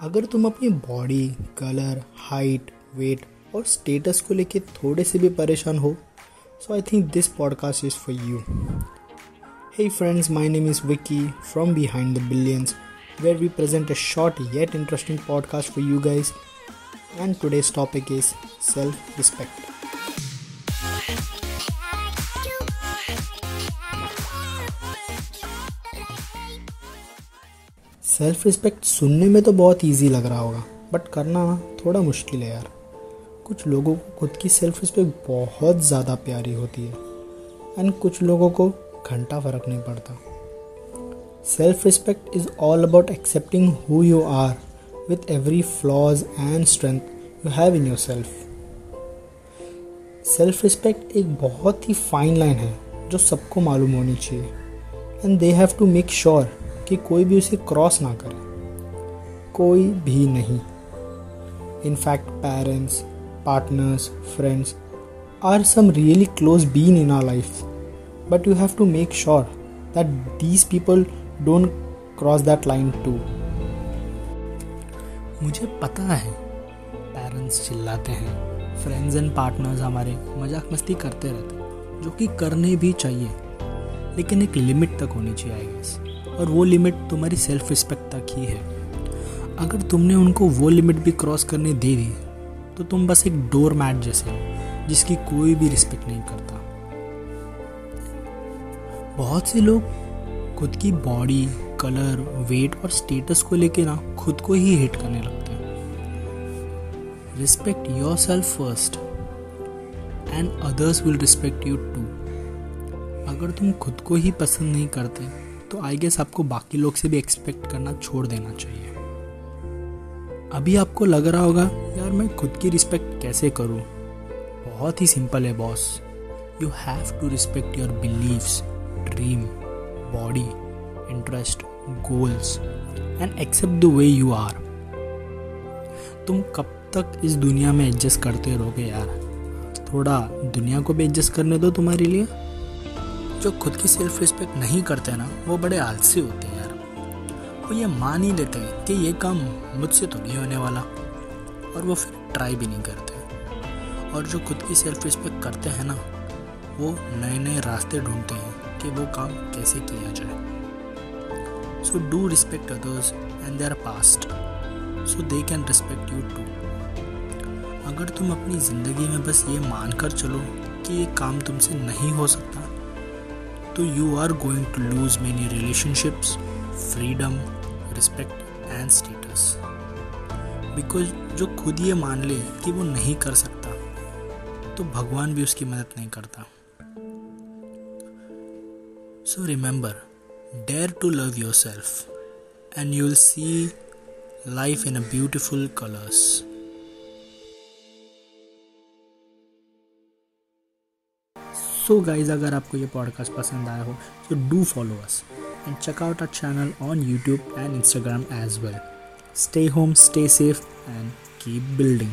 अगर तुम अपनी बॉडी कलर हाइट वेट और स्टेटस को लेके थोड़े से भी परेशान हो so I think this podcast is for you है friends my name is Vicky from behind the billions where we present a short yet interesting podcast for you guys and today's topic is self respect self respect सुनने में तो बहुत easy लग रहा होगा but करना थोड़ा मुश्किल है यार। कुछ लोगों को खुद की सेल्फ रिस्पेक्ट बहुत ज़्यादा प्यारी होती है एंड कुछ लोगों को घंटा फ़र्क नहीं पड़ता। Self respect is all about accepting who you are with every flaws and strength you have in your self self respect एक बहुत ही फाइन लाइन है, जो सबको मालूम होनी चाहिए and they have to make sure कि कोई भी उसे क्रॉस ना करे। कोई भी नहीं। In fact parents partners friends are some really close been in our life but you have to make sure that these people don't cross that line too मुझे पता है पेरेंट्स चिल्लाते हैं। फ्रेंड्स एंड पार्टनर्स हमारे मज़ाक मस्ती करते रहते हैं, जो कि करने भी चाहिए। लेकिन एक लिमिट तक होनी चाहिए आई गेस और वो लिमिट तुम्हारी सेल्फ रिस्पेक्ट तक ही है। अगर तुमने उनको वो लिमिट भी क्रॉस करने दे दी तो तुम बस एक डोर मैट जैसे हो, जिसकी कोई भी रिस्पेक्ट नहीं करता। बहुत से लोग खुद की बॉडी कलर वेट और स्टेटस को लेके ना खुद को ही हिट करने लगते हैं। Respect your self first and others will respect you too अगर तुम खुद को ही पसंद नहीं करते तो आई गेस आपको बाकी लोग से भी एक्सपेक्ट करना छोड़ देना चाहिए। अभी आपको लग रहा होगा, यार मैं खुद की रिस्पेक्ट कैसे करूँ? बहुत ही सिंपल है boss you have to respect your beliefs dream body interest goals and accept the way you are तुम कब तक इस दुनिया में एडजस्ट करते रहोगे यार? थोड़ा दुनिया को भी एडजस्ट करने दो तुम्हारे लिए। जो खुद की सेल्फ रिस्पेक्ट नहीं करते ना, वो बड़े आलसी होते हैं यार। वो ये मान ही लेते हैं कि ये काम मुझसे तो नहीं होने वाला। और वो फिर ट्राई भी नहीं करते। और जो खुद की सेल्फ रिस्पेक्ट करते हैं ना, वो नए नए रास्ते ढूंढते हैं कि वो काम कैसे किया जाए। So do respect others and their past so they can respect you too अगर तुम अपनी ज़िंदगी में बस ये मान कर चलो कि ये काम तुमसे नहीं हो सकता तो you are going to lose many relationships freedom respect and status because जो खुद ये मान ले कि वो नहीं कर सकता तो भगवान भी उसकी मदद नहीं करता। So remember dare to love your self and you will see life in a beautiful colours so guys अगर आपको ये पॉडकास्ट पसंद आया हो तो do follow us and check out our channel on YouTube and Instagram as well stay home stay safe and keep building